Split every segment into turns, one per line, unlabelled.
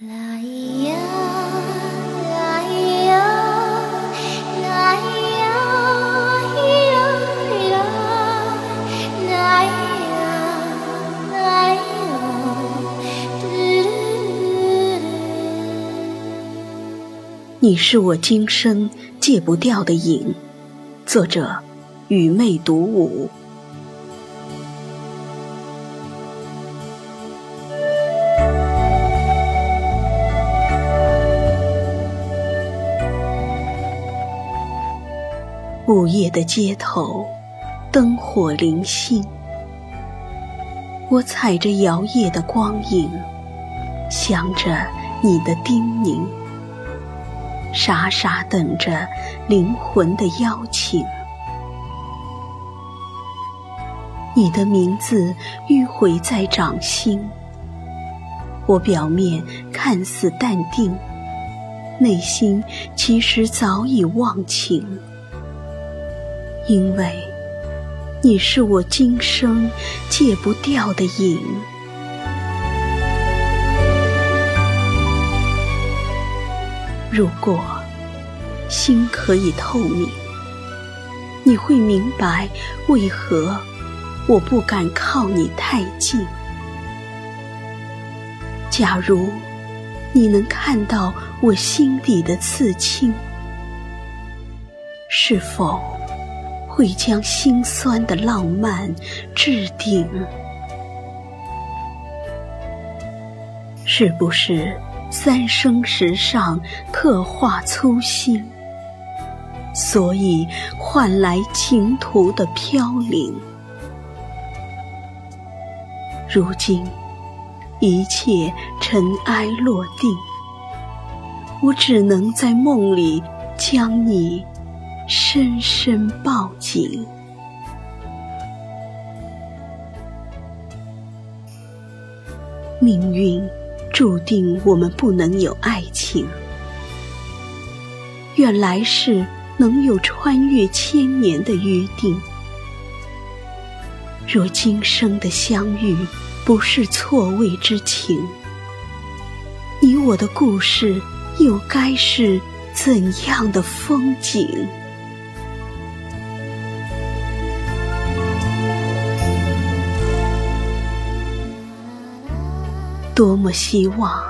来呀
你是我今生戒不掉的瘾。作者：雨妹独舞。午夜的街头，灯火零星。我踩着摇曳的光影，想着你的叮咛，傻傻等着灵魂的邀请。你的名字迂回在掌心，我表面看似淡定，内心其实早已忘情。因为你是我今生戒不掉的瘾。如果心可以透明，你会明白为何我不敢靠你太近。假如你能看到我心底的刺青，是否？会将心酸的浪漫置顶，是不是三生石上刻画粗心，所以换来情途的飘零？如今一切尘埃落定，我只能在梦里将你。深深抱紧，命运注定我们不能有爱情。愿来世能有穿越千年的约定。若今生的相遇不是错位之情，你我的故事又该是怎样的风景？多么希望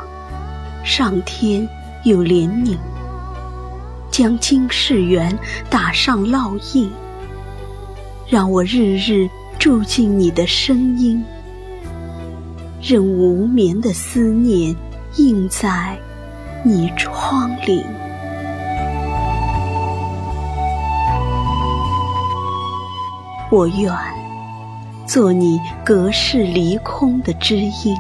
上天有怜悯，将今世缘打上烙印，让我日日住进你的声音，任无眠的思念印在你窗棂。我愿做你隔世离空的知音。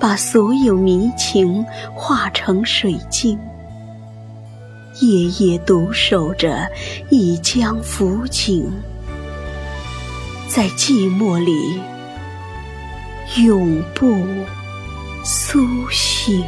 把所有迷情化成水晶，夜夜独守着一江浮景，在寂寞里永不苏醒。